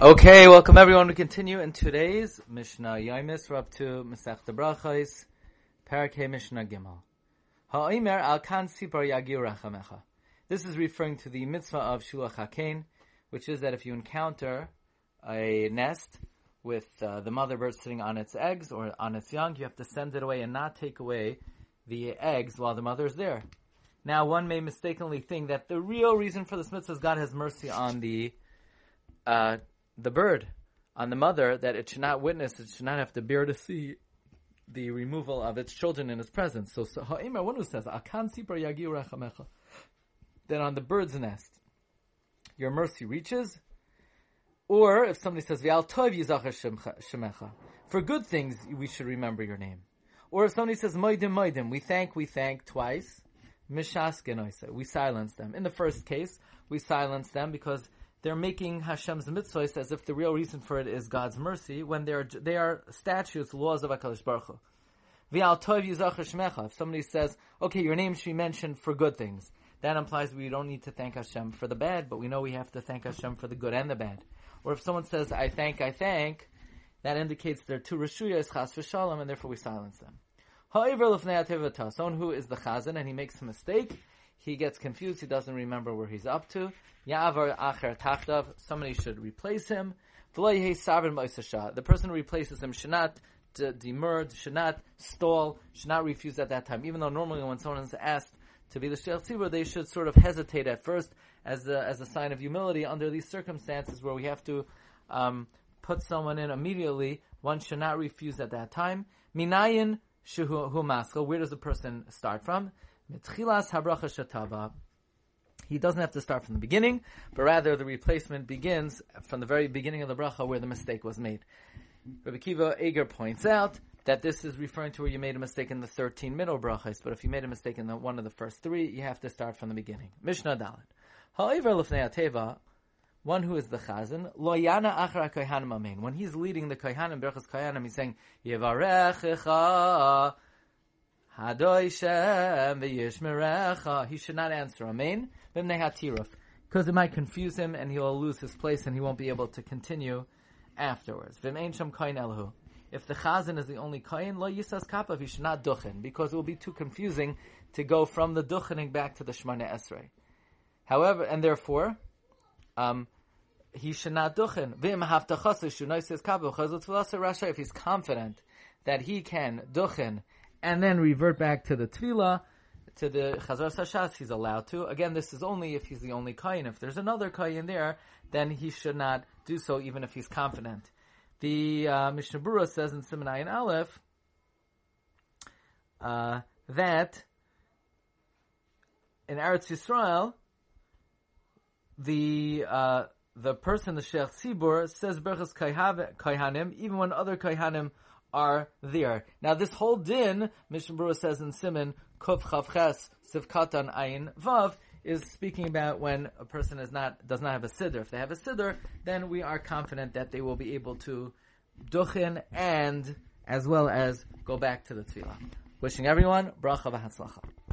Okay, welcome everyone. We continue in today's Mishnah Yomis. We're up to Masech Brachos, Parakeh Mishnah Gimel. Ha'omer al kan sipar yagir rachamecha. This is referring to the mitzvah of Shulach HaKain, which is that if you encounter a nest with uh, the mother bird sitting on its eggs or on its young, you have to send it away and not take away the eggs while the mother is there. Now, one may mistakenly think that the real reason for this mitzvah is God has mercy on the uh, the bird on the mother that it should not witness, it should not have to bear to see the removal of its children in its presence. So, Ha'imar, who says, Akan sipar on the bird's nest, your mercy reaches, or if somebody says, tov shemecha, for good things we should remember your name. Or if somebody says, Moidim, Moidim, we thank, we thank twice, we silence them. In the first case, we silence them because they're making Hashem's mitzvahs as if the real reason for it is God's mercy, when they're, they are statutes, laws of HaKadosh Baruch. If somebody says, okay, your name should be mentioned for good things, that implies we don't need to thank Hashem for the bad, but we know we have to thank Hashem for the good and the bad. Or if someone says, I thank, I thank, that indicates they're two Rishuyas, Chas v'shalom, and therefore we silence them. Someone who is the Chazan and he makes a mistake, he gets confused, he doesn't remember where he's up to. Ya'avar acher tachtav, somebody should replace him. The person who replaces him should not demur, should not stall, should not refuse at that time. Even though normally when someone is asked to be the Shech Tzibur, they should sort of hesitate at first as a, as a sign of humility under these circumstances where we have to um, put someone in immediately. One should not refuse at that time. Minayin shuhu maskal. Where does the person start from? Mitchilas habracha shatava. He doesn't have to start from the beginning, but rather the replacement begins from the very beginning of the bracha where the mistake was made. Rabbi Akiva Eiger points out that this is referring to where you made a mistake in the 13 middle brachas, but if you made a mistake in the one of the first three, you have to start from the beginning. Mishnah Dalit. However, lefnei ateva, one who is the chazan, loyana achra kohanim amen. When he's leading the kohanim, berachas kohanim, he's saying, Yevarechecha, he should not answer Amen. Because it might confuse him and he will lose his place and he won't be able to continue afterwards. If the chazan is the only kohen, lo yisas kapav, he should not duchen, because it will be too confusing to go from the duchening back to the shmoneh esrei. However, and therefore, um, he should not duchen. If he's confident that he can duchen and then revert back to the tefillah, to the Chazaras HaShatz, he's allowed to. Again, this is only if he's the only kain. If there's another kain there, then he should not do so, even if he's confident. The uh, Mishnah Berurah says in Simon and Aleph uh, that in Eretz Yisrael, the uh, the person, the Sheikh Sibur, says Berchas Kaihanim, even when other Kaihanim are there. Now this whole din, Mishnah Berurah says in Simon, Kuf Chavches Sivkatan Ayin Vav, is speaking about when a person is not does not have a siddur. If they have a siddur, then we are confident that they will be able to duchin and as well as go back to the tefillah. Wishing everyone bracha v'hatzlacha.